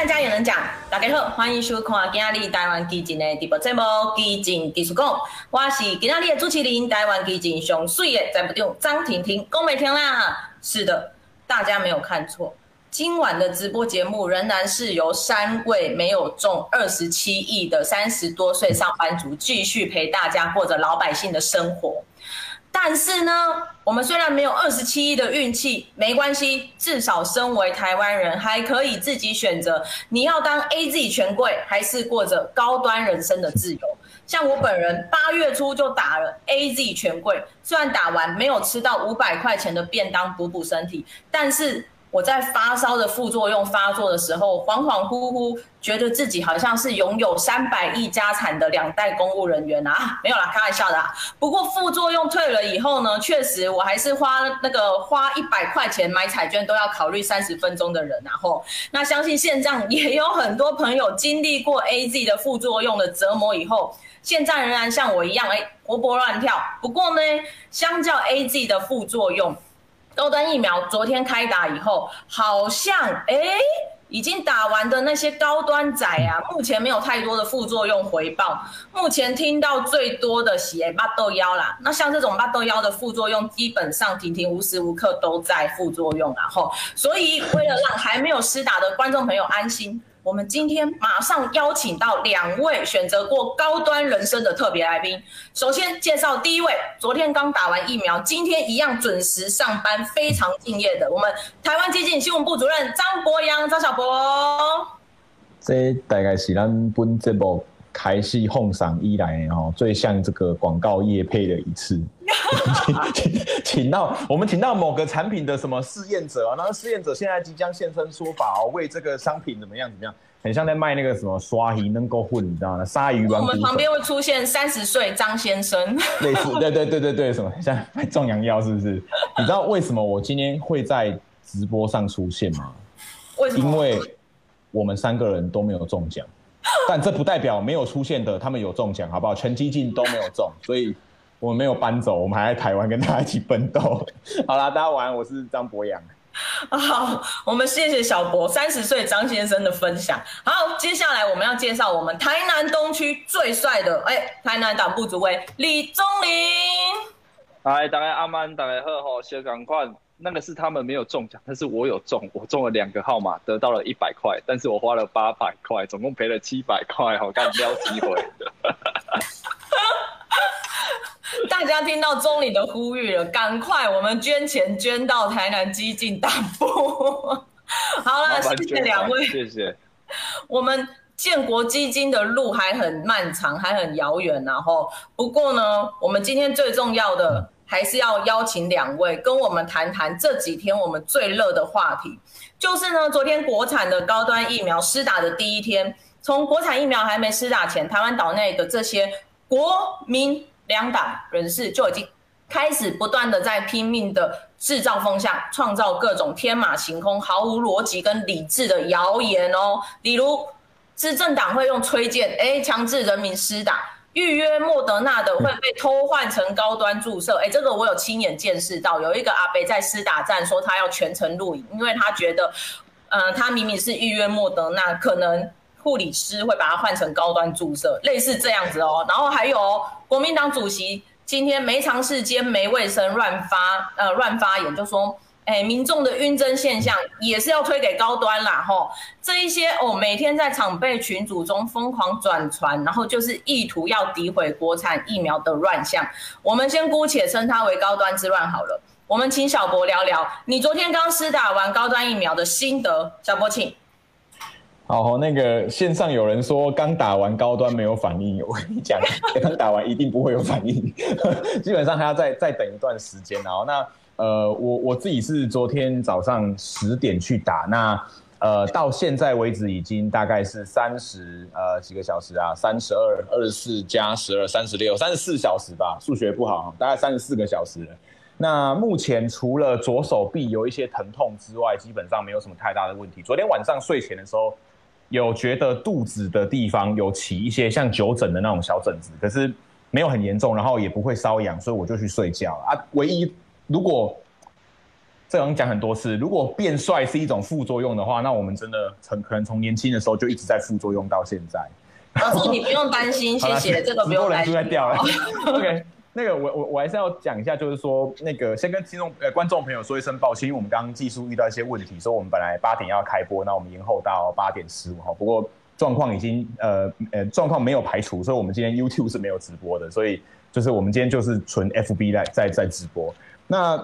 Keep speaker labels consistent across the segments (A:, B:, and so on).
A: 大家也能讲，大家好，欢迎收看今日台湾基金的直播节目《基进伫厝讲》，我是今日的主持人，台湾基金上水的财务长张婷婷，讲没听啦？是的，大家没有看错，今晚的直播节目仍然是由三位没有中二十七亿的三十多岁上班族继续陪大家过着老百姓的生活。但是呢，我们虽然没有二十七亿的运气，没关系，至少身为台湾人，还可以自己选择你要当 AZ 权贵，还是过着高端人生的自由。像我本人八月初就打了 AZ 权贵，虽然打完没有吃到五百块钱的便当补补身体，但是。我在发烧的副作用发作的时候，恍恍惚惚觉得自己好像是拥有三百亿家产的两代公务人员啊！没有啦，开玩笑的啊。不过副作用退了以后呢，确实我还是花那个花一百块钱买彩券都要考虑三十分钟的人，然后那相信现在也有很多朋友经历过 AZ 的副作用的折磨以后，现在仍然像我一样哎活蹦乱跳。不过呢，相较 AZ 的副作用。高端疫苗昨天开打以后，好像哎，已经打完的那些高端仔啊，目前没有太多的副作用回报。目前听到最多的是巴豆腰啦，那像这种巴豆腰的副作用，基本上婷婷无时无刻都在副作用，然后，所以为了让还没有施打的观众朋友安心。我们今天马上邀请到两位选择过高端人生的特别来宾。首先介绍第一位，昨天刚打完疫苗，今天一样准时上班，非常敬业的我们台湾基进新闻部主任张博洋，张小博。
B: 这大概是咱本节目开始奉上以来哦，最像这个广告业配的一次。请 请到我们请到某个产品的什么试验者啊，那个试验者现在即将现身说法哦，为这个商品怎么样怎么样，很像在卖那个什么刷鱼能够混，你知道吗？鲨鱼丸。我们
A: 旁边会出现三十岁张先生，
B: 类似，对对对对对，什么像卖壮阳药是不是？你知道为什么我今天会在直播上出现吗？
A: 为什么？
B: 因为我们三个人都没有中奖，但这不代表没有出现的他们有中奖，好不好？全基进都没有中，所以。我们没有搬走，我们还在台湾跟大家一起奋斗。好啦，大家晚安，我是张博洋。
A: 好，我们谢谢小博三十岁张先生的分享。好，接下来我们要介绍我们台南东区最帅的哎、欸，台南党部主委李宗霖。
C: 嗨，大家阿曼，大家好，好，先赶快。那个是他们没有中奖，但是我有中，我中了两个号码，得到了一百块，但是我花了八百块，总共赔了七百块，好干撩机会。
A: 大家听到钟理的呼吁了，赶快我们捐钱捐到台南激进党部。好了，谢谢两位，
C: 谢谢。
A: 我们建国基金的路还很漫长，还很遥远，然后不过呢，我们今天最重要的还是要邀请两位跟我们谈谈这几天我们最热的话题，就是呢，昨天国产的高端疫苗施打的第一天，从国产疫苗还没施打前，台湾岛内的这些国民。两党人士就已经开始不断的在拼命的制造风向，创造各种天马行空、毫无逻辑跟理智的谣言哦。例如，执政党会用推荐，哎，强制人民施打，预约莫德纳的会被偷换成高端注射，哎，这个我有亲眼见识到。有一个阿伯在施打站说他要全程录影，因为他觉得，呃，他明明是预约莫德纳，可能。护理师会把它换成高端注射，类似这样子哦。然后还有国民党主席今天没长时间没卫生乱发呃乱发言，就说哎，民众的晕针现象也是要推给高端啦吼。这一些哦，每天在长辈群组中疯狂转传，然后就是意图要诋毁国产疫苗的乱象。我们先姑且称它为高端之乱好了。我们请小博聊聊，你昨天刚施打完高端疫苗的心得，小博请。
B: 好，那个线上有人说刚打完高端没有反应，我跟你讲，刚打完一定不会有反应，基本上还要再再等一段时间。然后那呃，我我自己是昨天早上十点去打，那呃到现在为止已经大概是三十呃几个小时啊，三十二、二十四加十二、三十六、三十四小时吧，数学不好，大概三十四个小时。那目前除了左手臂有一些疼痛之外，基本上没有什么太大的问题。昨天晚上睡前的时候。有觉得肚子的地方有起一些像酒疹的那种小疹子，可是没有很严重，然后也不会瘙痒，所以我就去睡觉啊。唯一如果这能讲很多次，如果变帅是一种副作用的话，那我们真的很可能从年轻的时候就一直在副作用到现在。
A: 老师，你不用担心，谢谢，这个不用担心。
B: 人在掉了。OK，那个我我我还是要讲一下，就是说那个先跟听众呃观众朋友说一声抱歉，因为我们刚刚技术遇到一些问题，所以我们本来八点要开播，那我们延后到八点十五哈。不过状况已经呃呃状况没有排除，所以我们今天 YouTube 是没有直播的，所以就是我们今天就是纯 FB 来在在直播。那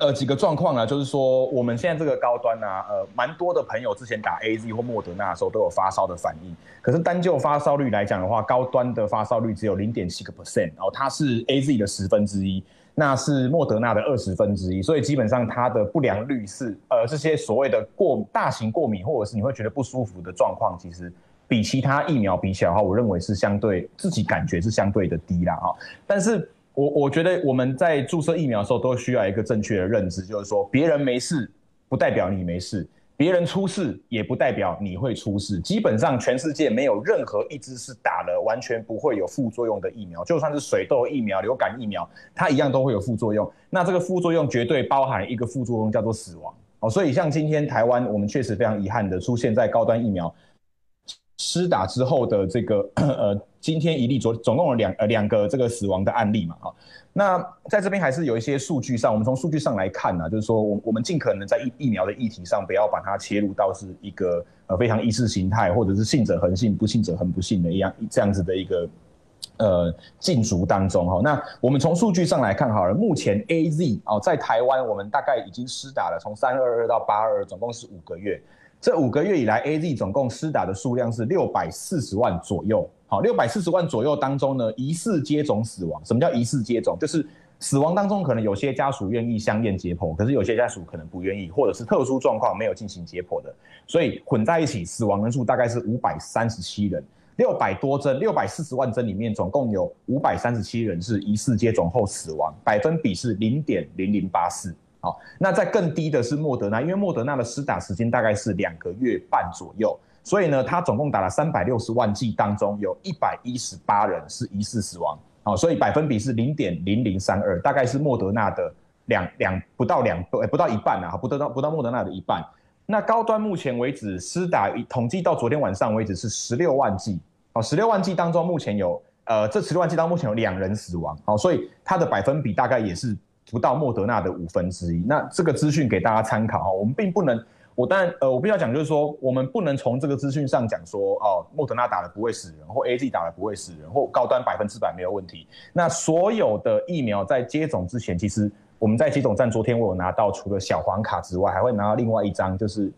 B: 呃几个状况呢，就是说我们现在这个高端呢、呃蛮多的朋友之前打 AZ 或莫德纳的时候都有发烧的反应，可是单就发烧率来讲的话，高端的发烧率只有零点七个 percent，然后它是 AZ 的十分之一。那是莫德纳的二十分之一，所以基本上它的不良率是呃这些所谓的过大型过敏或者是你会觉得不舒服的状况，其实比其他疫苗比起来的话，我认为是相对自己感觉是相对的低啦哈。但是我我觉得我们在注射疫苗的时候都需要一个正确的认知，就是说别人没事不代表你没事。别人出事也不代表你会出事，基本上全世界没有任何一支是打了完全不会有副作用的疫苗，就算是水痘疫苗、流感疫苗，它一样都会有副作用。那这个副作用绝对包含一个副作用叫做死亡哦。所以像今天台湾，我们确实非常遗憾的出现在高端疫苗施打之后的这个 呃，今天一例，总总共有两呃两个这个死亡的案例嘛啊。那在这边还是有一些数据上，我们从数据上来看呢、就是说，我我们尽可能在疫疫苗的议题上，不要把它切入到是一个呃非常意识形态，或者是信者恒信，不信者恒不信的一样这样子的一个呃禁足当中哈。那我们从数据上来看好了，目前 AZ 哦，在台湾我们大概已经施打了，从三二二到八二二，总共是五个月。这五个月以来，AZ 总共施打的数量是六百四十万左右。好，六百四十万左右当中呢，疑似接种死亡。什么叫疑似接种？就是死亡当中可能有些家属愿意相验解剖，可是有些家属可能不愿意，或者是特殊状况没有进行解剖的，所以混在一起，死亡人数大概是五百三十七人。六百多针，六百四十万针里面，总共有五百三十七人是疑似接种后死亡，百分比是零点零零八四。好，那在更低的是莫德纳，因为莫德纳的施打时间大概是两个月半左右。所以呢，他总共打了三百六十万剂，当中有一百一十八人是疑似死亡，好，所以百分比是零点零零三二，大概是莫德纳的两两不到两不不到一半啊，不到不到莫德纳的一半。那高端目前为止施打统计到昨天晚上为止是十六万剂，好，十六万剂当中目前有呃这十六万剂当中目前有两人死亡，好，所以它的百分比大概也是不到莫德纳的五分之一。那这个资讯给大家参考哈，我们并不能。我当然，呃，我必须要讲，就是说，我们不能从这个资讯上讲说，哦，莫德纳打了不会死人，或 AZ 打了不会死人，或高端百分之百没有问题。那所有的疫苗在接种之前，其实我们在接种站昨天我有拿到，除了小黄卡之外，还会拿到另外一张，就是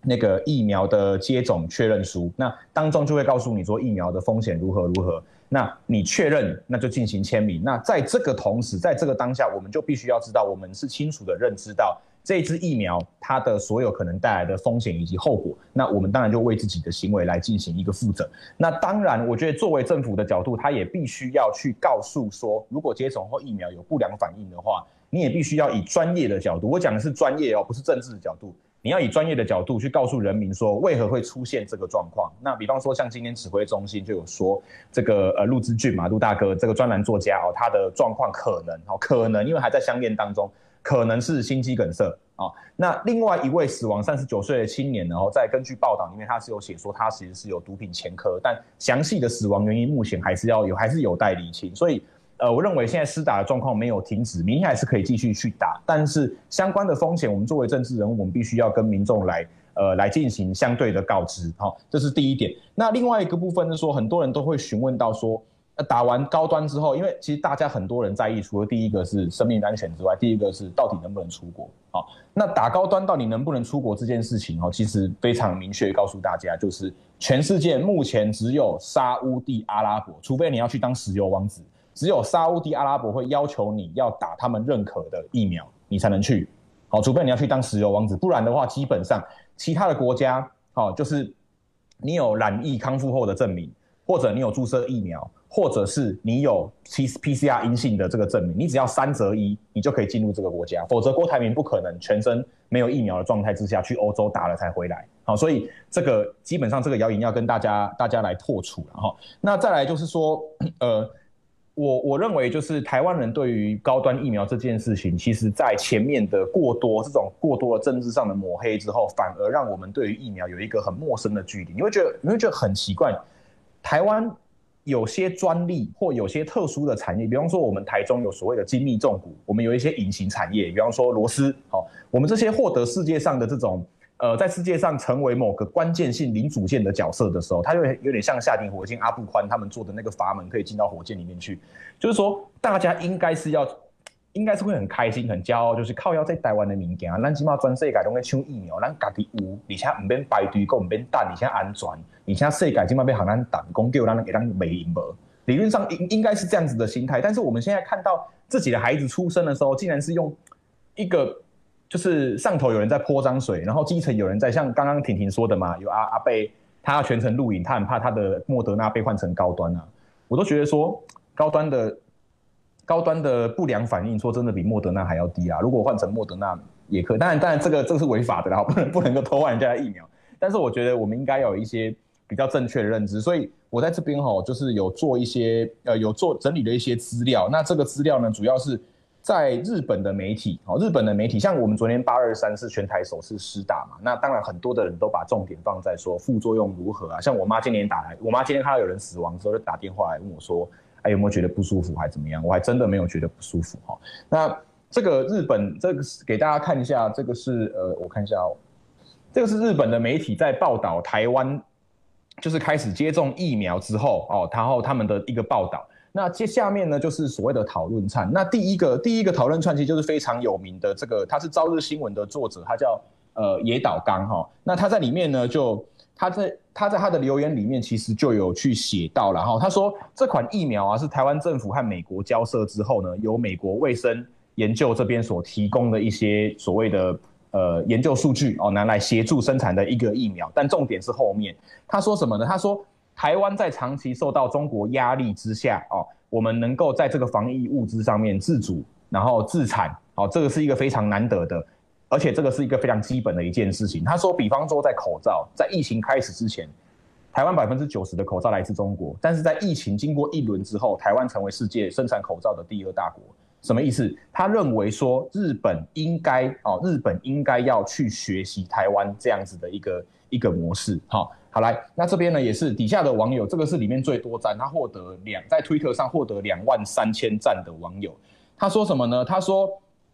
B: 那个疫苗的接种确认书。那当中就会告诉你说疫苗的风险如何如何。那你确认，那就进行签名。那在这个同时，在这个当下，我们就必须要知道，我们是清楚的认知到。这支疫苗它的所有可能带来的风险以及后果，那我们当然就为自己的行为来进行一个负责。那当然，我觉得作为政府的角度，他也必须要去告诉说，如果接种后疫苗有不良反应的话，你也必须要以专业的角度，我讲的是专业哦，不是政治的角度，你要以专业的角度去告诉人民说，为何会出现这个状况。那比方说，像今天指挥中心就有说，这个呃陆之俊嘛，陆大哥这个专栏作家哦，他的状况可能哦，可能因为还在相验当中。可能是心肌梗塞啊。那另外一位死亡三十九岁的青年，然后在根据报道里面，他是有写说他其实是有毒品前科，但详细的死亡原因目前还是要有，还是有待厘清。所以，呃，我认为现在施打的状况没有停止，明天还是可以继续去打。但是相关的风险，我们作为政治人物，我们必须要跟民众来，呃，来进行相对的告知。好，这是第一点。那另外一个部分是说，很多人都会询问到说。打完高端之后，因为其实大家很多人在意，除了第一个是生命安全之外，第一个是到底能不能出国。好，那打高端到底能不能出国这件事情，哦，其实非常明确告诉大家，就是全世界目前只有沙乌地阿拉伯，除非你要去当石油王子，只有沙乌地阿拉伯会要求你要打他们认可的疫苗，你才能去。好，除非你要去当石油王子，不然的话，基本上其他的国家，好，就是你有染疫康复后的证明，或者你有注射疫苗。或者是你有 P PCR 阴性的这个证明，你只要三择一，你就可以进入这个国家。否则，郭台铭不可能全身没有疫苗的状态之下去欧洲打了才回来。好，所以这个基本上这个谣言要跟大家大家来破除了哈。那再来就是说，呃，我我认为就是台湾人对于高端疫苗这件事情，其实在前面的过多这种过多的政治上的抹黑之后，反而让我们对于疫苗有一个很陌生的距离。你会觉得你会觉得很奇怪，台湾有些专利或有些特殊的产业，比方说我们台中有所谓的精密重股，我们有一些隐形产业，比方说螺丝，好，我们这些获得世界上的这种。呃，在世界上成为某个关键性零组件的角色的时候，他就有点像下定火箭阿布宽他们做的那个阀门，可以进到火箭里面去。就是说，大家应该是要，应该是会很开心、很骄傲，就是靠要在台湾的民间啊，咱起码全世界拢在抢疫苗，咱家己有，而且唔免排队，够唔免等，而且安全，而且世界起码要和咱等，讲叫咱给咱没赢无。理论上应应该是这样子的心态，但是我们现在看到自己的孩子出生的时候，竟然是用一个。就是上头有人在泼脏水，然后基层有人在像刚刚婷婷说的嘛，有阿阿贝，他要全程录影，他很怕他的莫德纳被换成高端啊。我都觉得说高端的高端的不良反应，说真的比莫德纳还要低啊。如果换成莫德纳也可以，当然当然这个这个是违法的啦，不能不能够偷换人家的疫苗。但是我觉得我们应该有一些比较正确的认知，所以我在这边哈，就是有做一些呃有做整理了一些资料。那这个资料呢，主要是。在日本的媒体，哦，日本的媒体，像我们昨天八二三是全台首次施打嘛，那当然很多的人都把重点放在说副作用如何啊。像我妈今年打来，我妈今天看到有人死亡之后，就打电话来问我说，哎，有没有觉得不舒服，还怎么样？我还真的没有觉得不舒服哈。那这个日本，这个是给大家看一下，这个是呃，我看一下哦，这个是日本的媒体在报道台湾，就是开始接种疫苗之后哦，然后他们的一个报道。那接下面呢，就是所谓的讨论串。那第一个第一个讨论串其实就是非常有名的这个，他是朝日新闻的作者，他叫呃野岛刚哈。那他在里面呢，就他在他在他的留言里面其实就有去写到了哈。他说这款疫苗啊是台湾政府和美国交涉之后呢，由美国卫生研究这边所提供的一些所谓的呃研究数据哦，拿来协助生产的一个疫苗。但重点是后面他说什么呢？他说。台湾在长期受到中国压力之下，哦，我们能够在这个防疫物资上面自主，然后自产，哦，这个是一个非常难得的，而且这个是一个非常基本的一件事情。他说，比方说在口罩，在疫情开始之前，台湾百分之九十的口罩来自中国，但是在疫情经过一轮之后，台湾成为世界生产口罩的第二大国。什么意思？他认为说日本应该，哦，日本应该要去学习台湾这样子的一个一个模式，好。好来，那这边呢也是底下的网友，这个是里面最多赞，他获得两在推特上获得两万三千赞的网友，他说什么呢？他说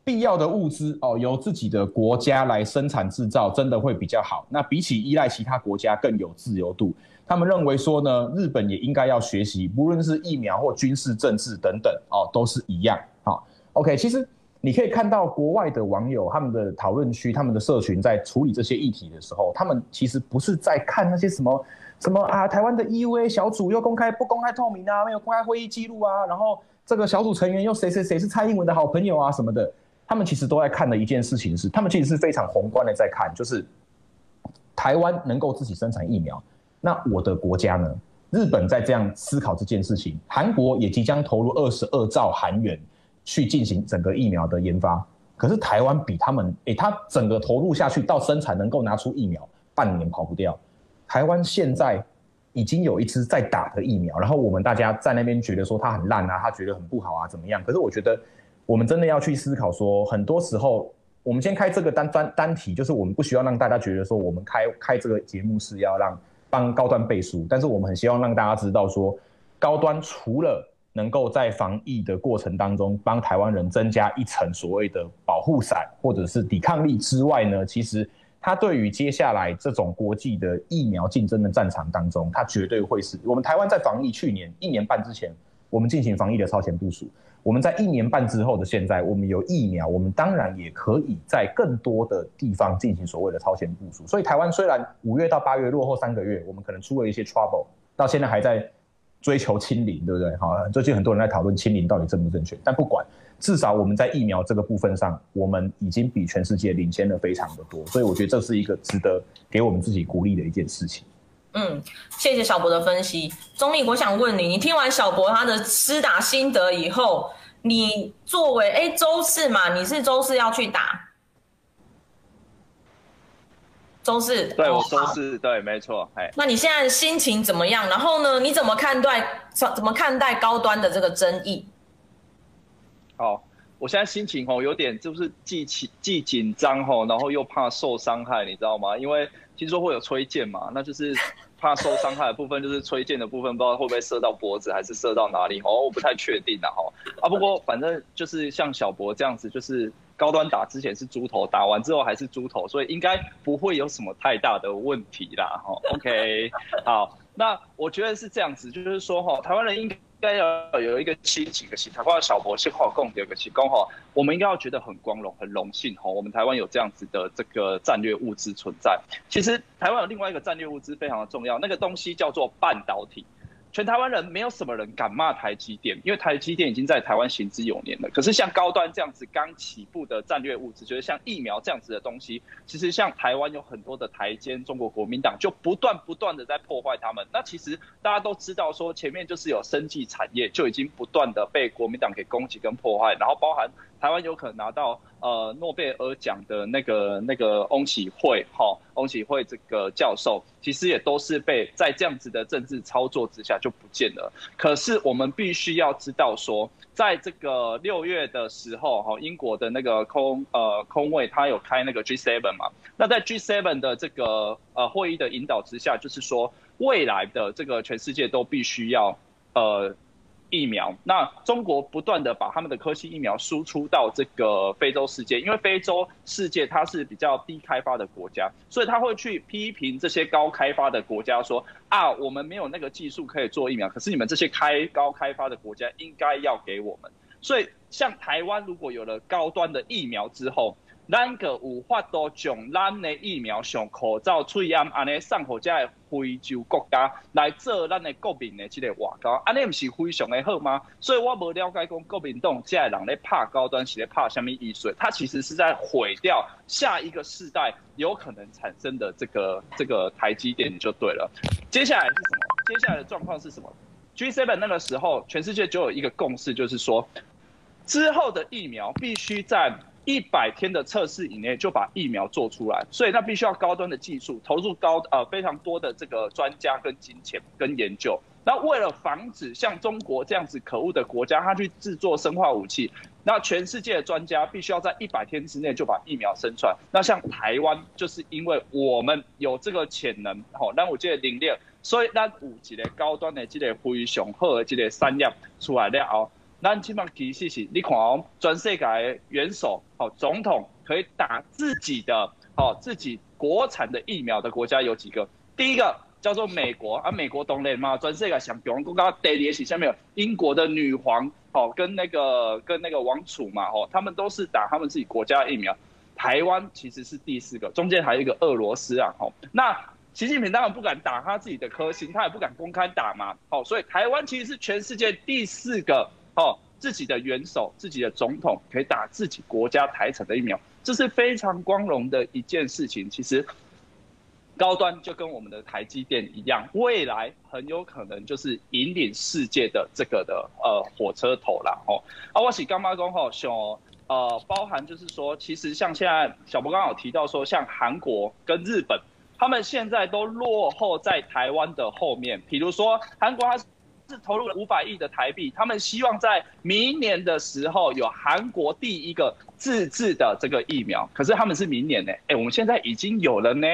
B: 必要的物资哦，由自己的国家来生产制造，真的会比较好。那比起依赖其他国家更有自由度。他们认为说呢，日本也应该要学习，不论是疫苗或军事政治等等哦，都是一样。好，OK，其实。你可以看到国外的网友他们的讨论区、他们的社群在处理这些议题的时候，他们其实不是在看那些什么什么啊，台湾的 EUA 小组又公开不公开透明啊，没有公开会议记录啊，然后这个小组成员又谁谁谁是蔡英文的好朋友啊什么的，他们其实都在看的一件事情是，他们其实是非常宏观的在看，就是台湾能够自己生产疫苗，那我的国家呢？日本在这样思考这件事情，韩国也即将投入二十二兆韩元。去进行整个疫苗的研发，可是台湾比他们，诶、他整个投入下去到生产能够拿出疫苗，半年跑不掉。台湾现在已经有一支在打的疫苗，然后我们大家在那边觉得说它很烂啊，他觉得很不好啊，怎么样？可是我觉得我们真的要去思考说，很多时候我们先开这个单单单题，就是我们不需要让大家觉得说我们开开这个节目是要让帮高端背书，但是我们很希望让大家知道说，高端除了能够在防疫的过程当中帮台湾人增加一层所谓的保护伞或者是抵抗力之外呢，其实它对于接下来这种国际的疫苗竞争的战场当中，它绝对会是我们台湾在防疫去年一年半之前，我们进行防疫的超前部署。我们在一年半之后的现在，我们有疫苗，我们当然也可以在更多的地方进行所谓的超前部署。所以台湾虽然五月到八月落后三个月，我们可能出了一些 trouble，到现在还在。追求清零，对不对？好，最近很多人在讨论清零到底正不正确。但不管，至少我们在疫苗这个部分上，我们已经比全世界领先了非常的多。所以我觉得这是一个值得给我们自己鼓励的一件事情。
A: 嗯，谢谢小博的分析。中立，我想问你，你听完小博他的施打心得以后，你作为哎周四嘛，你是周四要去打？周四，
C: 对，我周四，对，没错，哎。
A: 那你现在心情怎么样？然后呢，你怎么看待怎怎么看待高端的这个争议？
C: 哦，我现在心情哦有点就是既紧既紧张吼，然后又怕受伤害，你知道吗？因为听说会有崔健嘛，那就是 怕受伤害的部分，就是崔健的部分，不知道会不会射到脖子还是射到哪里哦，我不太确定啊哈。啊，不过反正就是像小博这样子，就是。高端打之前是猪头，打完之后还是猪头，所以应该不会有什么太大的问题啦。哈，OK，好，那我觉得是这样子，就是说哈，台湾人应该要有一个心情的心态，包括小博先话共有个情况哈，我们应该要觉得很光荣、很荣幸哈，我们台湾有这样子的这个战略物资存在。其实台湾有另外一个战略物资非常的重要，那个东西叫做半导体。全台湾人没有什么人敢骂台积电，因为台积电已经在台湾行之有年了。可是像高端这样子刚起步的战略物资，就是像疫苗这样子的东西，其实像台湾有很多的台奸中国国民党就不断不断的在破坏他们。那其实大家都知道说，前面就是有生技产业就已经不断的被国民党给攻击跟破坏，然后包含。台湾有可能拿到呃诺贝尔奖的那个那个翁启惠哈，翁启惠这个教授，其实也都是被在这样子的政治操作之下就不见了。可是我们必须要知道说，在这个六月的时候哈，英国的那个空呃空位，他有开那个 G7 嘛，那在 G7 的这个呃会议的引导之下，就是说未来的这个全世界都必须要呃。疫苗，那中国不断的把他们的科兴疫苗输出到这个非洲世界，因为非洲世界它是比较低开发的国家，所以他会去批评这些高开发的国家说啊，我们没有那个技术可以做疫苗，可是你们这些开高开发的国家应该要给我们。所以像台湾如果有了高端的疫苗之后，咱个有法度将咱的疫苗上口罩、喙罨安尼送给这个非洲国家来做咱的国民的这个外交，安尼不是非常的好吗？所以我无了解讲国民党这人咧拍高端是咧拍什么意思？他其实是在毁掉下一个世代有可能产生的这个这个台积电就对了。接下来是什么？接下来的状况是什么？G7 那个时候，全世界就有一个共识，就是说之后的疫苗必须在。一百天的测试以内就把疫苗做出来，所以那必须要高端的技术，投入高呃非常多的这个专家跟金钱跟研究。那为了防止像中国这样子可恶的国家，他去制作生化武器，那全世界的专家必须要在一百天之内就把疫苗生出来。那像台湾就是因为我们有这个潜能，好，那我这个领略，所以那五级的高端的这个非常好的这个产业出来了哦。那起码其实是，你看哦，全世界元首、哦总统可以打自己的、哦自己国产的疫苗的国家有几个？第一个叫做美国啊，美国当然嘛，全世界上强国家，第二个是下面有英国的女皇，哦跟那个跟那个王储嘛，哦他们都是打他们自己国家的疫苗。台湾其实是第四个，中间还有一个俄罗斯啊，哦那习近平当然不敢打他自己的科兴，他也不敢公开打嘛，哦所以台湾其实是全世界第四个。哦，自己的元首、自己的总统可以打自己国家台产的疫苗，这是非常光荣的一件事情。其实，高端就跟我们的台积电一样，未来很有可能就是引领世界的这个的呃火车头啦。哦，啊，我是刚刚讲吼，像呃，包含就是说，其实像现在小博刚好提到说，像韩国跟日本，他们现在都落后在台湾的后面。比如说韩国它。是投入了五百亿的台币，他们希望在明年的时候有韩国第一个自制的这个疫苗，可是他们是明年呢？哎，我们现在已经有了呢，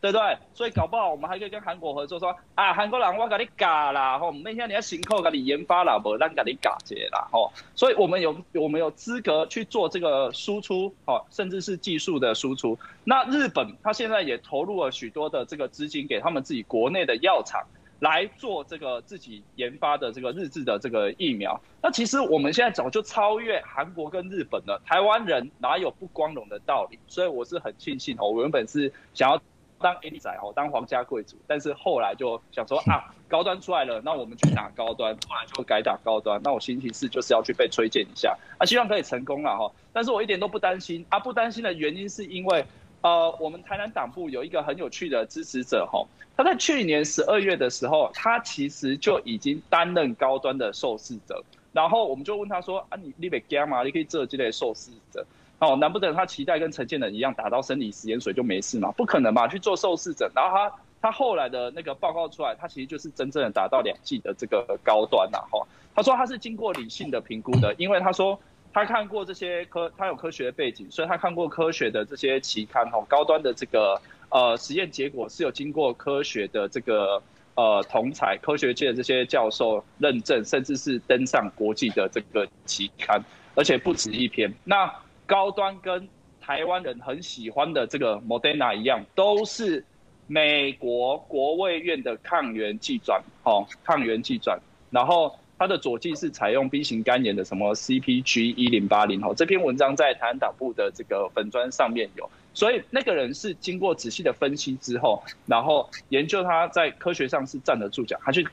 C: 对不对？所以搞不好我们还可以跟韩国合作，说啊，韩国人我给你嘎啦，吼，那天你要辛苦给你研发了，不让给你嘎结啦，吼，所以我们有我们有资格去做这个输出，哦，甚至是技术的输出。那日本他现在也投入了许多的这个资金给他们自己国内的药厂。来做这个自己研发的这个日制的这个疫苗，那其实我们现在早就超越韩国跟日本了。台湾人哪有不光荣的道理？所以我是很庆幸哦，我原本是想要当 A 仔哦，当皇家贵族，但是后来就想说 啊，高端出来了，那我们去打高端，后来就改打高端。那我星期四就是要去被推荐一下啊，希望可以成功了哈。但是我一点都不担心啊，不担心的原因是因为。呃，我们台南党部有一个很有趣的支持者哈，他在去年十二月的时候，他其实就已经担任高端的受试者，然后我们就问他说啊，你你别惊吗？你可以做这类受试者。哦，难不成他期待跟陈建仁一样打到生理食盐水就没事吗？不可能吧？去做受试者，然后他他后来的那个报告出来，他其实就是真正的达到两剂的这个高端呐。哈，他说他是经过理性的评估的，因为他说他看过这些科，他有科学的背景，所以他看过科学的这些期刊，哦，高端的这个呃实验结果是有经过科学的这个。呃，同侪科学界的这些教授认证，甚至是登上国际的这个期刊，而且不止一篇。那高端跟台湾人很喜欢的这个 Modena 一样，都是美国国卫院的抗原机转，哦，抗原机转。然后它的佐剂是采用 B 型肝炎的什么 CpG 一零八零，哦，这篇文章在台湾党部的这个粉砖上面有。所以那个人是经过仔细的分析之后，然后研究他在科学上是站得住脚，他去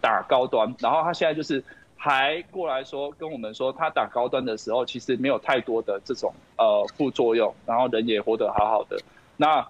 C: 打高端，然后他现在就是还过来说跟我们说，他打高端的时候其实没有太多的这种呃副作用，然后人也活得好好的。那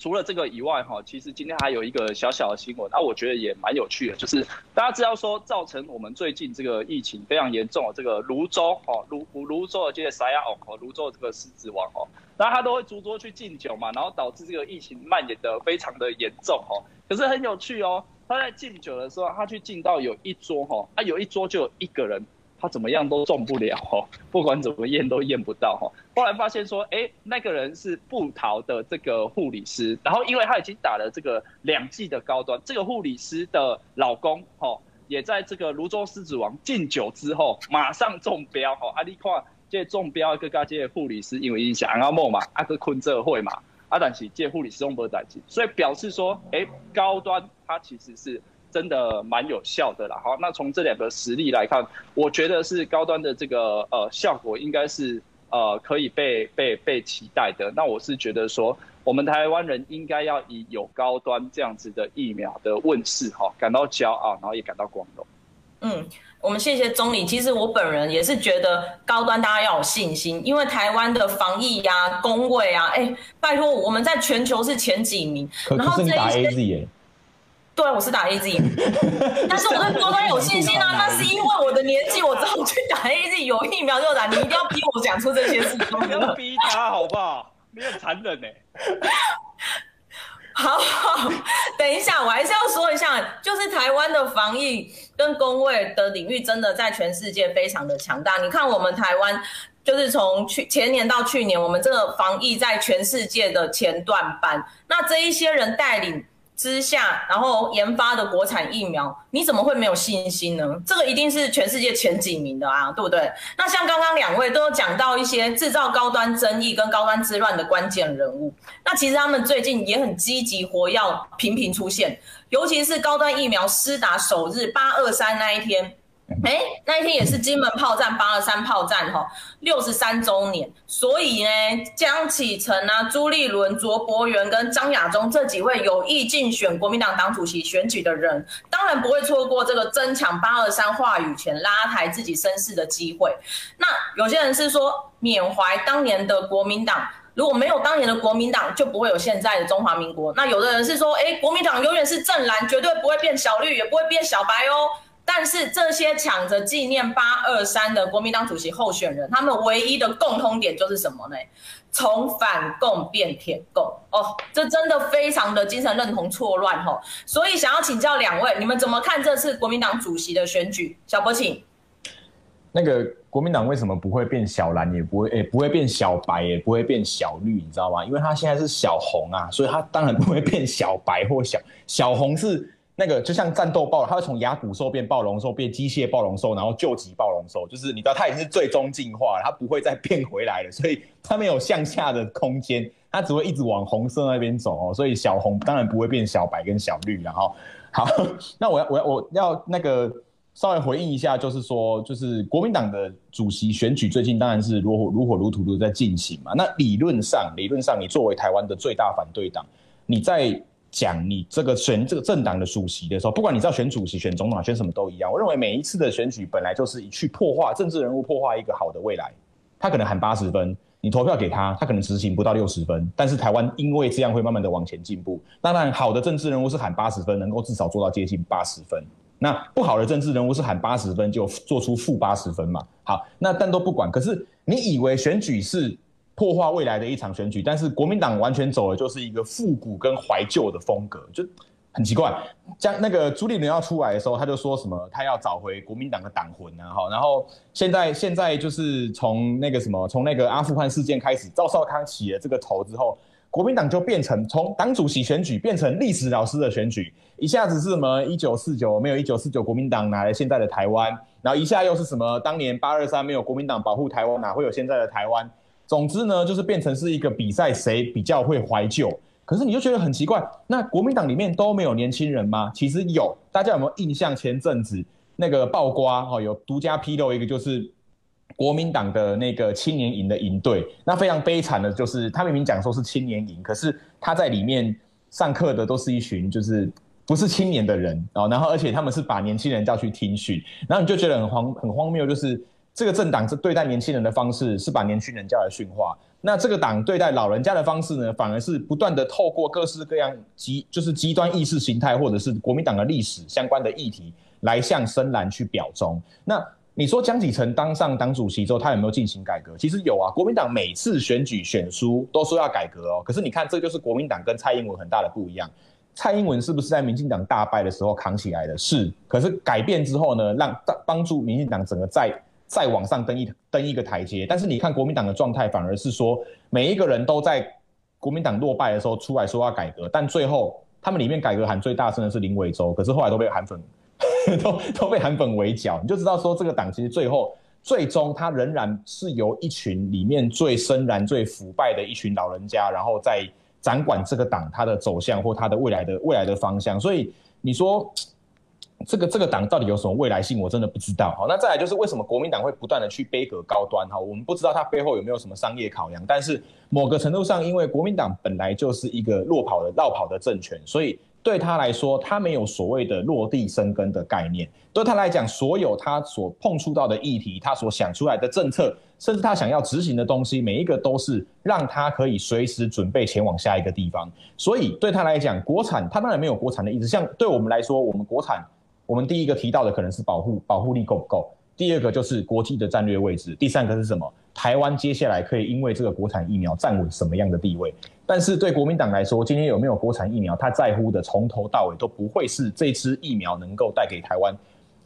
C: 除了这个以外哈，其实今天还有一个小小的新闻，啊，我觉得也蛮有趣的，就是大家知道说造成我们最近这个疫情非常严重的这个芦洲哦，泸泸州的这些沙亚哦，芦洲的这个狮子王哦。那他都会逐桌去敬酒嘛，然后导致这个疫情蔓延的非常的严重哦。可是很有趣哦，他在敬酒的时候，他去敬到有一桌哈，啊有一桌就有一个人，他怎么样都中不了哦，不管怎么验都验不到哈。后来发现说，哎，那个人是布桃的这个护理师，然后因为他已经打了这个两剂的高端，这个护理师的老公哈，也在这个泸州狮子王敬酒之后马上中标哈，阿里跨。这中标一个加这护理师因为影响阿莫嘛，阿个坤这会嘛，阿但是这护理师用不代志，所以表示说，哎，高端它其实是真的蛮有效的啦。好，那从这两个实例来看，我觉得是高端的这个呃效果应该是呃可以被被被期待的。那我是觉得说，我们台湾人应该要以有高端这样子的疫苗的问世哈感到骄傲，然后也感到光荣。
A: 嗯。我们谢谢总理。其实我本人也是觉得高端大家要有信心，因为台湾的防疫呀、啊、公卫啊，哎，拜托我们在全球是前几名。
B: 然后这一打 AZ 耶？
A: 对，我是打 AZ，但是我对高端有信心 啊。那是因为我的年纪，我只好去打 AZ，有疫苗就打。你一定要逼我讲出这些事情，
C: 不要逼他好不好？你很残忍呢。
A: 好，好，等一下，我还是要说一下，就是台湾的防疫跟工卫的领域，真的在全世界非常的强大。你看，我们台湾就是从去前年到去年，我们这个防疫在全世界的前段班。那这一些人带领。之下，然后研发的国产疫苗，你怎么会没有信心呢？这个一定是全世界前几名的啊，对不对？那像刚刚两位都有讲到一些制造高端争议跟高端之乱的关键人物，那其实他们最近也很积极活跃，频频出现，尤其是高端疫苗施打首日八二三那一天。哎，那一天也是金门炮战八二三炮战哈，六十三周年，所以呢，江启臣啊、朱立伦、卓博源跟张亚中这几位有意竞选国民党党主席选举的人，当然不会错过这个争抢八二三话语权、拉抬自己声势的机会。那有些人是说缅怀当年的国民党，如果没有当年的国民党，就不会有现在的中华民国。那有的人是说，哎，国民党永远是正蓝，绝对不会变小绿，也不会变小白哦。但是这些抢着纪念八二三的国民党主席候选人，他们唯一的共通点就是什么呢？从反共变舔共哦，这真的非常的精神认同错乱吼。所以想要请教两位，你们怎么看这次国民党主席的选举？小博请。
B: 那个国民党为什么不会变小蓝，也不会诶、不会变小白，也不会变小绿，你知道吗？因为他现在是小红啊，所以他当然不会变小白或小小红是。那个就像战斗暴龙，它会从牙骨兽变暴龙兽，变机械暴龙兽，然后救急暴龙兽，就是你知道它已经是最终进化了，它不会再变回来了，所以它没有向下的空间，它只会一直往红色那边走哦。所以小红当然不会变小白跟小绿，然后好，那我要我要我要那个稍微回应一下，就是说，就是国民党的主席选举最近当然是如火如火如荼的在进行嘛。那理论上，理论上你作为台湾的最大反对党，你在。讲你这个选这个政党的主席的时候，不管你知道选主席、选总统、选什么都一样。我认为每一次的选举本来就是去破坏政治人物，破坏一个好的未来。他可能喊八十分，你投票给他，他可能执行不到六十分。但是台湾因为这样会慢慢的往前进步。当然，好的政治人物是喊八十分，能够至少做到接近八十分。那不好的政治人物是喊八十分就做出负八十分嘛。好，那但都不管。可是你以为选举是破坏未来的一场选举，但是国民党完全走的就是一个复古跟怀旧的风格，就很奇怪。像那个朱立伦要出来的时候，他就说什么他要找回国民党的党魂啊，哈。然后现在现在就是从那个什么，从那个阿富汗事件开始，赵少康起了这个头之后。国民党就变成从党主席选举变成历史老师的选举，一下子是什么一九四九没有一九四九国民党哪来现在的台湾，然后一下又是什么当年八二三没有国民党保护台湾哪会有现在的台湾？总之呢，就是变成是一个比赛谁比较会怀旧。可是你就觉得很奇怪，那国民党里面都没有年轻人吗？其实有，大家有没有印象？前阵子那个爆瓜哦，有独家披露一个就是。国民党的那个青年营的营队，那非常悲惨的就是，他明明讲说是青年营，可是他在里面上课的都是一群就是不是青年的人哦，然后而且他们是把年轻人叫去听训，然后你就觉得很荒很荒谬，就是这个政党是对待年轻人的方式是把年轻人叫来训话，那这个党对待老人家的方式呢，反而是不断的透过各式各样极就是极端意识形态或者是国民党的历史相关的议题来向深蓝去表忠，那。你说江启臣当上党主席之后，他有没有进行改革？其实有啊，国民党每次选举选书都说要改革哦。可是你看，这就是国民党跟蔡英文很大的不一样。蔡英文是不是在民进党大败的时候扛起来的？是。可是改变之后呢，让帮助民进党整个在再往上登一登一个台阶。但是你看国民党的状态，反而是说每一个人都在国民党落败的时候出来说要改革，但最后他们里面改革喊最大声的是林伟洲，可是后来都被韩粉。都都被韩粉围剿，你就知道说这个党其实最后最终它仍然是由一群里面最深然、最腐败的一群老人家，然后在掌管这个党它的走向或它的未来的未来的方向。所以你说这个这个党到底有什么未来性，我真的不知道。好，那再来就是为什么国民党会不断的去杯葛高端？哈，我们不知道它背后有没有什么商业考量，但是某个程度上，因为国民党本来就是一个落跑的落跑的政权，所以。对他来说，他没有所谓的落地生根的概念。对他来讲，所有他所碰触到的议题，他所想出来的政策，甚至他想要执行的东西，每一个都是让他可以随时准备前往下一个地方。所以对他来讲，国产他当然没有国产的意思。像对我们来说，我们国产，我们第一个提到的可能是保护保护力够不够，第二个就是国际的战略位置，第三个是什么？台湾接下来可以因为这个国产疫苗站稳什么样的地位？但是对国民党来说，今天有没有国产疫苗，他在乎的从头到尾都不会是这支疫苗能够带给台湾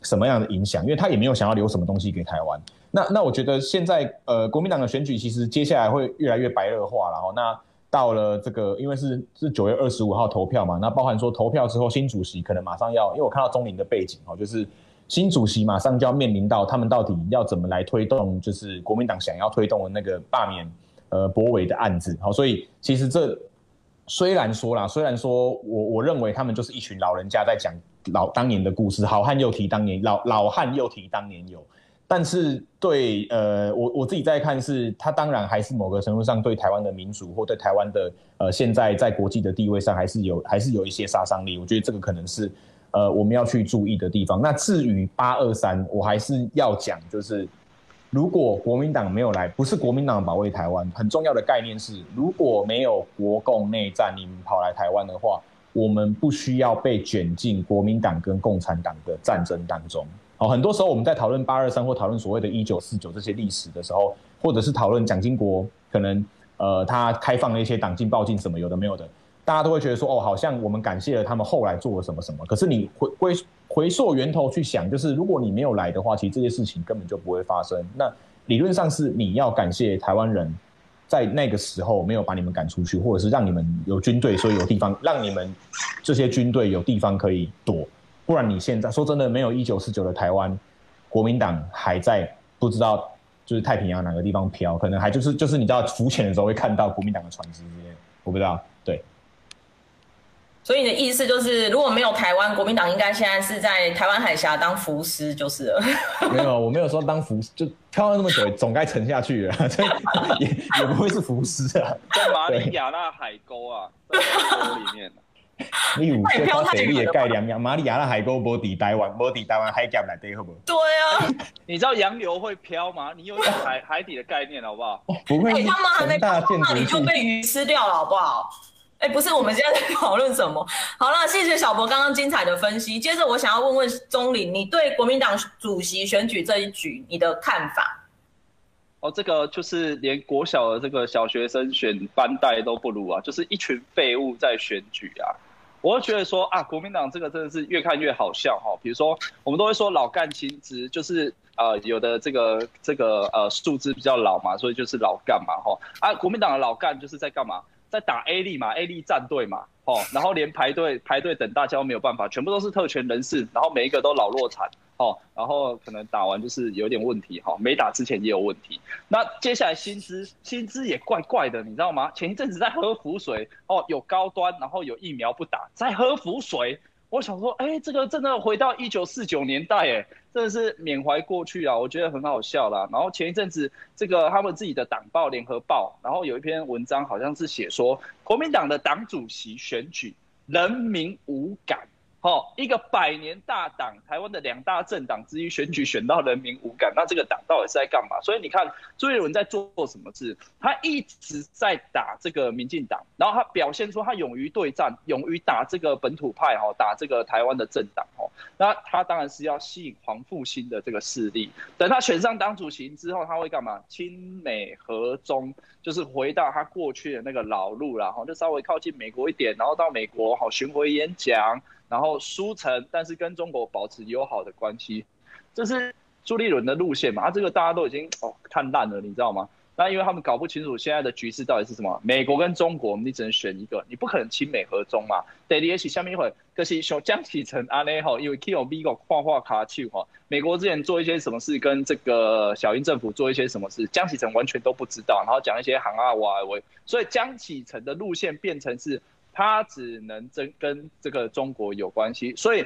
B: 什么样的影响，因为他也没有想要留什么东西给台湾。那那我觉得现在呃，国民党的选举其实接下来会越来越白热化了。然后那到了这个，因为是是九月二十五号投票嘛，那包含说投票之后新主席可能马上要，因为我看到中林的背景哦，就是。新主席马上就要面临到他们到底要怎么来推动，就是国民党想要推动的那个罢免呃博伟的案子。好，所以其实这虽然说啦，虽然说我我认为他们就是一群老人家在讲老当年的故事，好汉又提当年老老汉又提当年勇，但是对呃我我自己在看是，他当然还是某个程度上对台湾的民主或对台湾的呃现在在国际的地位上还是有还是有一些杀伤力。我觉得这个可能是。呃，我们要去注意的地方。那至于八二三，我还是要讲，就是如果国民党没有来，不是国民党保卫台湾，很重要的概念是，如果没有国共内战，你们跑来台湾的话，我们不需要被卷进国民党跟共产党的战争当中。哦，很多时候我们在讨论八二三或讨论所谓的一九四九这些历史的时候，或者是讨论蒋经国可能呃他开放了一些党禁报禁什么有的没有的。大家都会觉得说，哦，好像我们感谢了他们后来做了什么什么。可是你回回回溯源头去想，就是如果你没有来的话，其实这些事情根本就不会发生。那理论上是你要感谢台湾人，在那个时候没有把你们赶出去，或者是让你们有军队，所以有地方让你们这些军队有地方可以躲。不然你现在说真的，没有一九四九的台湾，国民党还在不知道就是太平洋哪个地方飘，可能还就是就是你知道浮潜的时候会看到国民党的船只这些，我不知道，对。
A: 所以你的意思就是，如果没有台湾，国民党应该现在是在台湾海峡当浮尸就是了。
B: 没有，我没有说当浮尸，就漂了那么久，总该沉下去了，所 以也也不会是浮尸啊。
C: 在马里亚纳海沟啊，在海沟里面。
B: 你有这块水利的概念吗？马里亚纳海沟不抵台湾，不抵台湾海峡来对，好不好？
A: 对啊。
C: 你知道洋流会飘吗？你有一个海 海底的概念，好不好？
B: 不会。
A: 他们还没飘，那你就被鱼吃掉了，好不好？哎，不是，我们现在在讨论什么？好了，谢谢小博刚刚精彩的分析。接着，我想要问问钟林，你对国民党主席选举这一局你的看法？
C: 哦，这个就是连国小的这个小学生选班代都不如啊，就是一群废物在选举啊。我就觉得说啊，国民党这个真的是越看越好笑哈。比如说，我们都会说老干青枝，就是呃有的这个这个呃素质比较老嘛，所以就是老干嘛哈。啊，国民党的老干就是在干嘛？在打 A 力嘛，A 力战队嘛，哦，然后连排队排队等大家都没有办法，全部都是特权人士，然后每一个都老弱残。哦，然后可能打完就是有点问题哈，没打之前也有问题。那接下来薪资，薪资也怪怪的，你知道吗？前一阵子在喝浮水，哦，有高端，然后有疫苗不打，在喝浮水。我想说，哎，这个真的回到一九四九年代，哎，真的是缅怀过去啊，我觉得很好笑啦。然后前一阵子，这个他们自己的党报《联合报》，然后有一篇文章，好像是写说，国民党的党主席选举，人民无感。好，一个百年大党，台湾的两大政党之一选举选到人民无感，那这个党到底是在干嘛？所以你看朱立伦在做什么事？他一直在打这个民进党，然后他表现出他勇于对战，勇于打这个本土派，哈，打这个台湾的政党，哈。那他当然是要吸引黄复兴的这个势力。等他选上党主席之后，他会干嘛？亲美和中，就是回到他过去的那个老路了，哈，就稍微靠近美国一点，然后到美国好巡回演讲。然后输成，但是跟中国保持友好的关系，这是朱立伦的路线嘛？啊这个大家都已经哦看烂了，你知道吗？那因为他们搞不清楚现在的局势到底是什么，美国跟中国，你只能选一个，你不可能亲美和中嘛。第二是下面一会，可是像江启臣安内哈，因为 kovo 画画卡去哈，美国之前做一些什么事，跟这个小英政府做一些什么事，江启臣完全都不知道，然后讲一些行啊哇喂，所以江启臣的路线变成是。他只能争跟这个中国有关系，所以，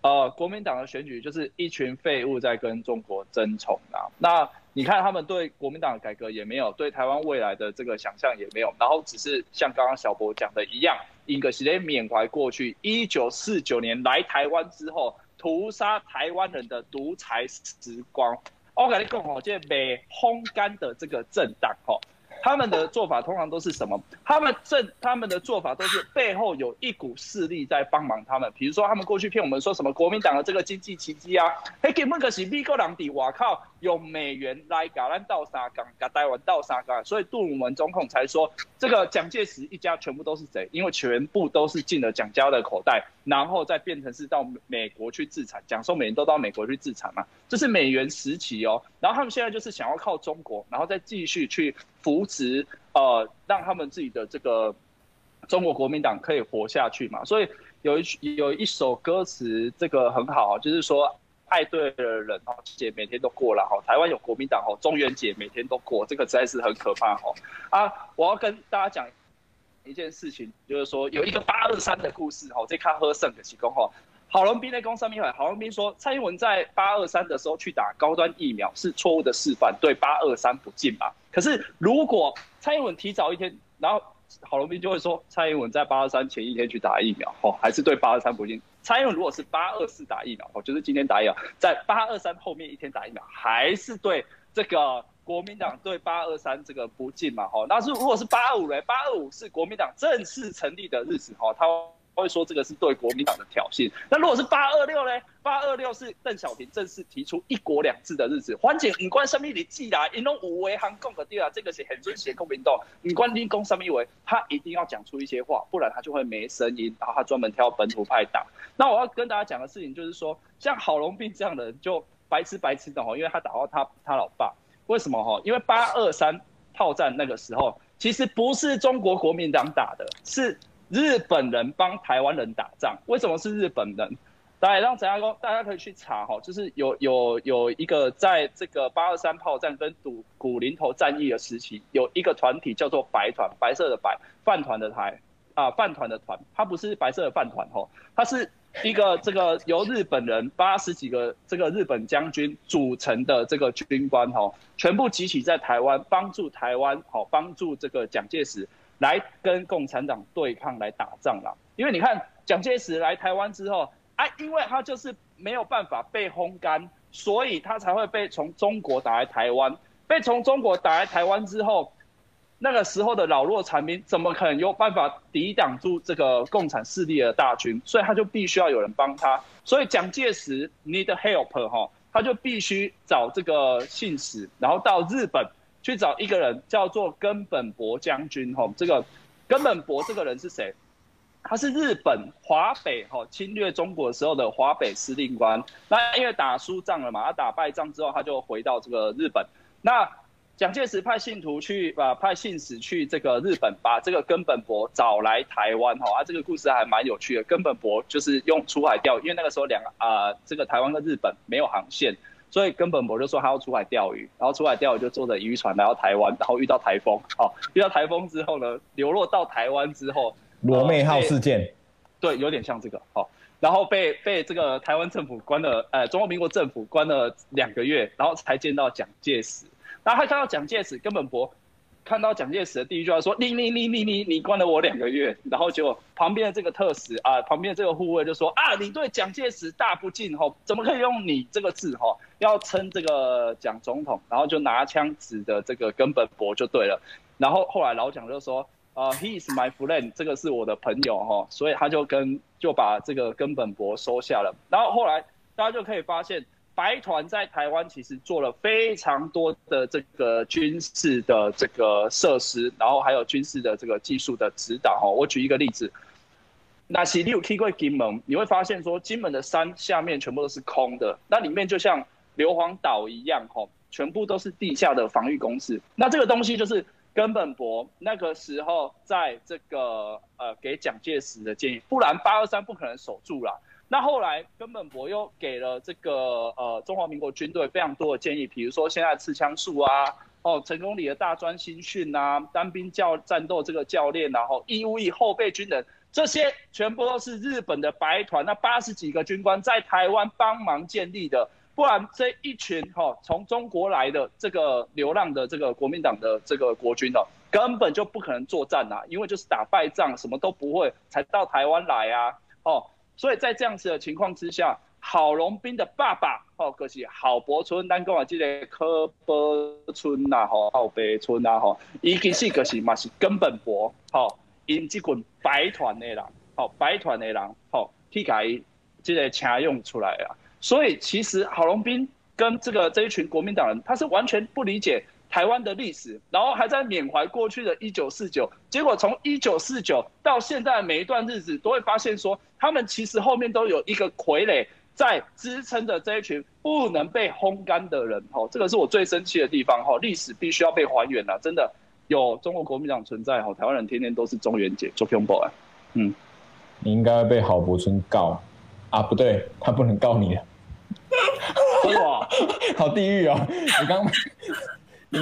C: 呃，国民党的选举就是一群废物在跟中国争宠啊。那你看他们对国民党的改革也没有，对台湾未来的这个想象也没有，然后只是像刚刚小博讲的一样，一个是在缅怀过去一九四九年来台湾之后屠杀台湾人的独裁时光。我跟你讲哦，这被烘干的这个政党哦。他们的做法通常都是什么？他们正他们的做法都是背后有一股势力在帮忙他们。比如说，他们过去骗我们说什么国民党的这个经济奇迹啊，嘿，根本可是美国人的，我靠，用美元来搞咱倒沙港，搞台湾倒沙港，所以杜鲁门总统才说，这个蒋介石一家全部都是贼，因为全部都是进了蒋家的口袋，然后再变成是到美国去自产，讲说美元都到美国去自产嘛，这是美元时期哦。然后他们现在就是想要靠中国，然后再继续去扶持，呃，让他们自己的这个中国国民党可以活下去嘛。所以有一有一首歌词，这个很好，就是说爱对的人哦，节每天都过了哈。台湾有国民党哦，中元节每天都过，这个实在是很可怕哈。啊，我要跟大家讲一件事情，就是说有一个八二三的故事哈，这看喝剩的提供哈。郝龙斌在公上面，郝龙斌说蔡英文在八二三的时候去打高端疫苗是错误的示范，对八二三不敬吧。可是如果蔡英文提早一天，然后郝龙斌就会说蔡英文在八二三前一天去打疫苗，哦，还是对八二三不敬。蔡英文如果是八二四打疫苗，哦，就是今天打疫苗，在八二三后面一天打疫苗，还是对这个国民党对八二三这个不敬嘛？哦，那是如果是八二五嘞，八二五是国民党正式成立的日子，哦，他。会说这个是对国民党的挑衅。那如果是八二六呢？八二六是邓小平正式提出一国两制的日子。环境你关什么你记啦？因为五维航共的地啊，这个是很尊写国民党。你关你公什么以为他一定要讲出一些话，不然他就会没声音。然后他专门挑本土派党。那我要跟大家讲的事情就是说，像郝龙斌这样的人就白痴白痴的哦，因为他打到他他老爸。为什么哈？因为八二三炮战那个时候，其实不是中国国民党打的，是。日本人帮台湾人打仗，为什么是日本人？大家让陈家公，大家可以去查哈，就是有有有一个在这个八二三炮战跟古古林头战役的时期，有一个团体叫做白团，白色的白，饭团的台啊，饭团的团，它不是白色的饭团哈，它是一个这个由日本人八十几个这个日本将军组成的这个军官哈，全部集齐在台湾，帮助台湾好，帮助这个蒋介石。来跟共产党对抗，来打仗了。因为你看蒋介石来台湾之后，哎，因为他就是没有办法被烘干，所以他才会被从中国打来台湾。被从中国打来台湾之后，那个时候的老弱残兵怎么可能有办法抵挡住这个共产势力的大军？所以他就必须要有人帮他。所以蒋介石 need help 哈，他就必须找这个信使，然后到日本。去找一个人叫做根本博将军。哈，这个根本博这个人是谁？他是日本华北哈侵略中国的时候的华北司令官。那因为打输仗了嘛，他打败仗之后，他就回到这个日本。那蒋介石派信徒去啊，派信使去这个日本，把这个根本博找来台湾哈啊，这个故事还蛮有趣的。根本博就是用出海钓，因为那个时候两个啊，这个台湾跟日本没有航线，所以根本我就说他要出海钓鱼，然后出海钓鱼就坐着渔船来到台湾，然后遇到台风，好，遇到台风之后呢，流落到台湾之后，
B: 罗妹号事件，
C: 对，有点像这个，好，然后被被这个台湾政府关了，呃，中华民国政府关了两个月，然后才见到蒋介石。然后他看到蒋介石，根本博看到蒋介石的第一句话说：“你你你你你你关了我两个月。”然后结果旁边的这个特使啊，旁边这个护卫就说：“啊，你对蒋介石大不敬吼，怎么可以用你这个字吼？要称这个蒋总统。”然后就拿枪指的这个根本博就对了。然后后来老蒋就说：“啊，He is my friend，这个是我的朋友哈。”所以他就跟就把这个根本博收下了。然后后来大家就可以发现。白团在台湾其实做了非常多的这个军事的这个设施，然后还有军事的这个技术的指导。哈，我举一个例子，那是你有去过金门，你会发现说金门的山下面全部都是空的，那里面就像硫磺岛一样，哈，全部都是地下的防御工事。那这个东西就是根本博那个时候在这个呃给蒋介石的建议，不然八二三不可能守住了。那后来根本博又给了这个呃中华民国军队非常多的建议，比如说现在刺枪术啊，哦成功里的大专新训啊，单兵教战斗这个教练，然后义务役后备军人，这些全部都是日本的白团那八十几个军官在台湾帮忙建立的，不然这一群哈从中国来的这个流浪的这个国民党的这个国军哦，根本就不可能作战啊，因为就是打败仗什么都不会才到台湾来啊，哦。所以在这样子的情况之下，郝龙斌的爸爸哦，可是郝柏村，单跟我记得柯柏村呐，吼，郝柏村呐，吼，伊其实可是嘛是根本博，吼，因这群白团的人，吼，白团的人，吼，去改这个请用出来啊。所以其实郝龙斌跟这个这一群国民党人，他是完全不理解。台湾的历史，然后还在缅怀过去的一九四九，结果从一九四九到现在每一段日子，都会发现说，他们其实后面都有一个傀儡在支撑着这一群不能被烘干的人。哦，这个是我最生气的地方。吼，历史必须要被还原了，真的有中国国民党存在。吼，台湾人天天都是中元节做恐怖啊。嗯，
B: 你应该会被郝柏村告啊？不对，他不能告你。
C: 哇，
B: 好地狱哦！你刚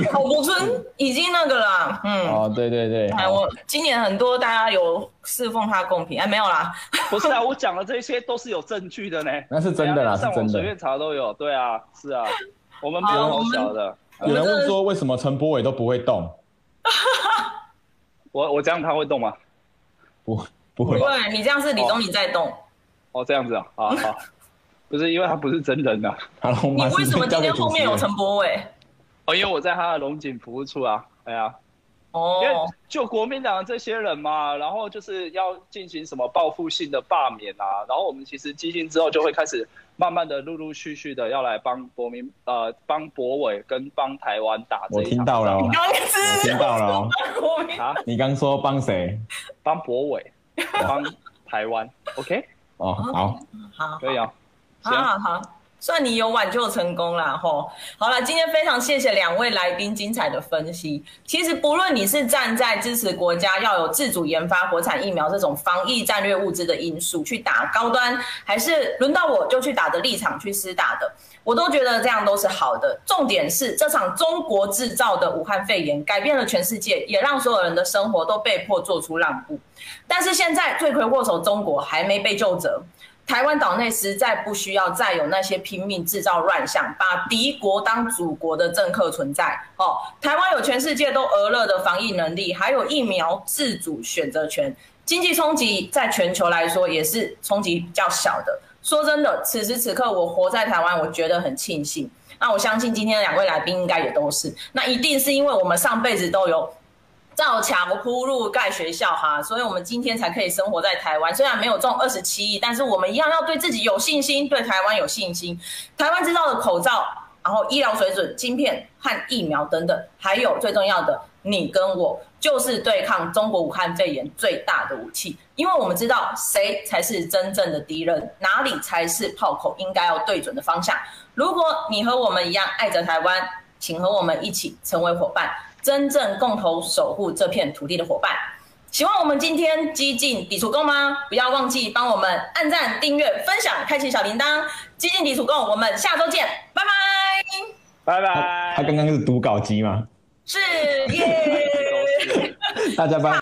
B: 刚。
A: 郝柏村已经那个了，嗯，
B: 哦，对对对，
A: 哎，我今年很多大家有侍奉他贡品，哎，没有啦，
C: 不是啊，我讲的这些都是有证据的呢，
B: 那是真的啦，是真的，
C: 随便查都有，对啊，是啊，我们没有好小的。
B: 有人问说，为什么陈柏伟都不会动？
C: 我我这样他会动吗？
B: 不，不会，
A: 不会，你这样是李宗伟在动。
C: 哦，这样子啊，好好，不是因为他不是真人呐，
A: 你为什么今天后面有陈柏惟？
C: 哦，因为我在他的龙井服务处啊，哎呀，
A: 哦，
C: 因为就国民党这些人嘛，然后就是要进行什么报复性的罢免啊，然后我们其实基金之后就会开始慢慢的陆陆续续的要来帮国民呃帮博伟跟帮台湾打这一。
B: 我听到了，
A: 你刚
B: 我听到了，
C: 啊，
B: 你刚说帮谁？
C: 帮博伟，帮台湾，OK？
B: 哦，好，
A: 好，
C: 可以啊，
A: 好好好。算你有挽救成功啦，吼！好了，今天非常谢谢两位来宾精彩的分析。其实不论你是站在支持国家要有自主研发国产疫苗这种防疫战略物资的因素去打高端，还是轮到我就去打的立场去施打的，我都觉得这样都是好的。重点是这场中国制造的武汉肺炎改变了全世界，也让所有人的生活都被迫做出让步。但是现在罪魁祸首中国还没被救责。台湾岛内实在不需要再有那些拼命制造乱象、把敌国当祖国的政客存在。哦，台湾有全世界都俄勒的防疫能力，还有疫苗自主选择权，经济冲击在全球来说也是冲击比较小的。说真的，此时此刻我活在台湾，我觉得很庆幸。那我相信今天的两位来宾应该也都是，那一定是因为我们上辈子都有。造桥铺路盖学校哈，所以我们今天才可以生活在台湾。虽然没有中二十七亿，但是我们一样要对自己有信心，对台湾有信心。台湾制造的口罩然后医疗水准、晶片和疫苗等等，还有最重要的，你跟我就是对抗中国武汉肺炎最大的武器。因为我们知道谁才是真正的敌人，哪里才是炮口应该要对准的方向。如果你和我们一样爱着台湾，请和我们一起成为伙伴，真正共同守护这片土地的伙伴。喜欢我们今天激进抵触共吗？不要忘记帮我们按赞、订阅、分享、开启小铃铛。激进抵触共，我们下周见，拜
C: 拜，拜拜。
B: 他刚刚是读稿机吗？
A: 是耶，
B: 大家拜。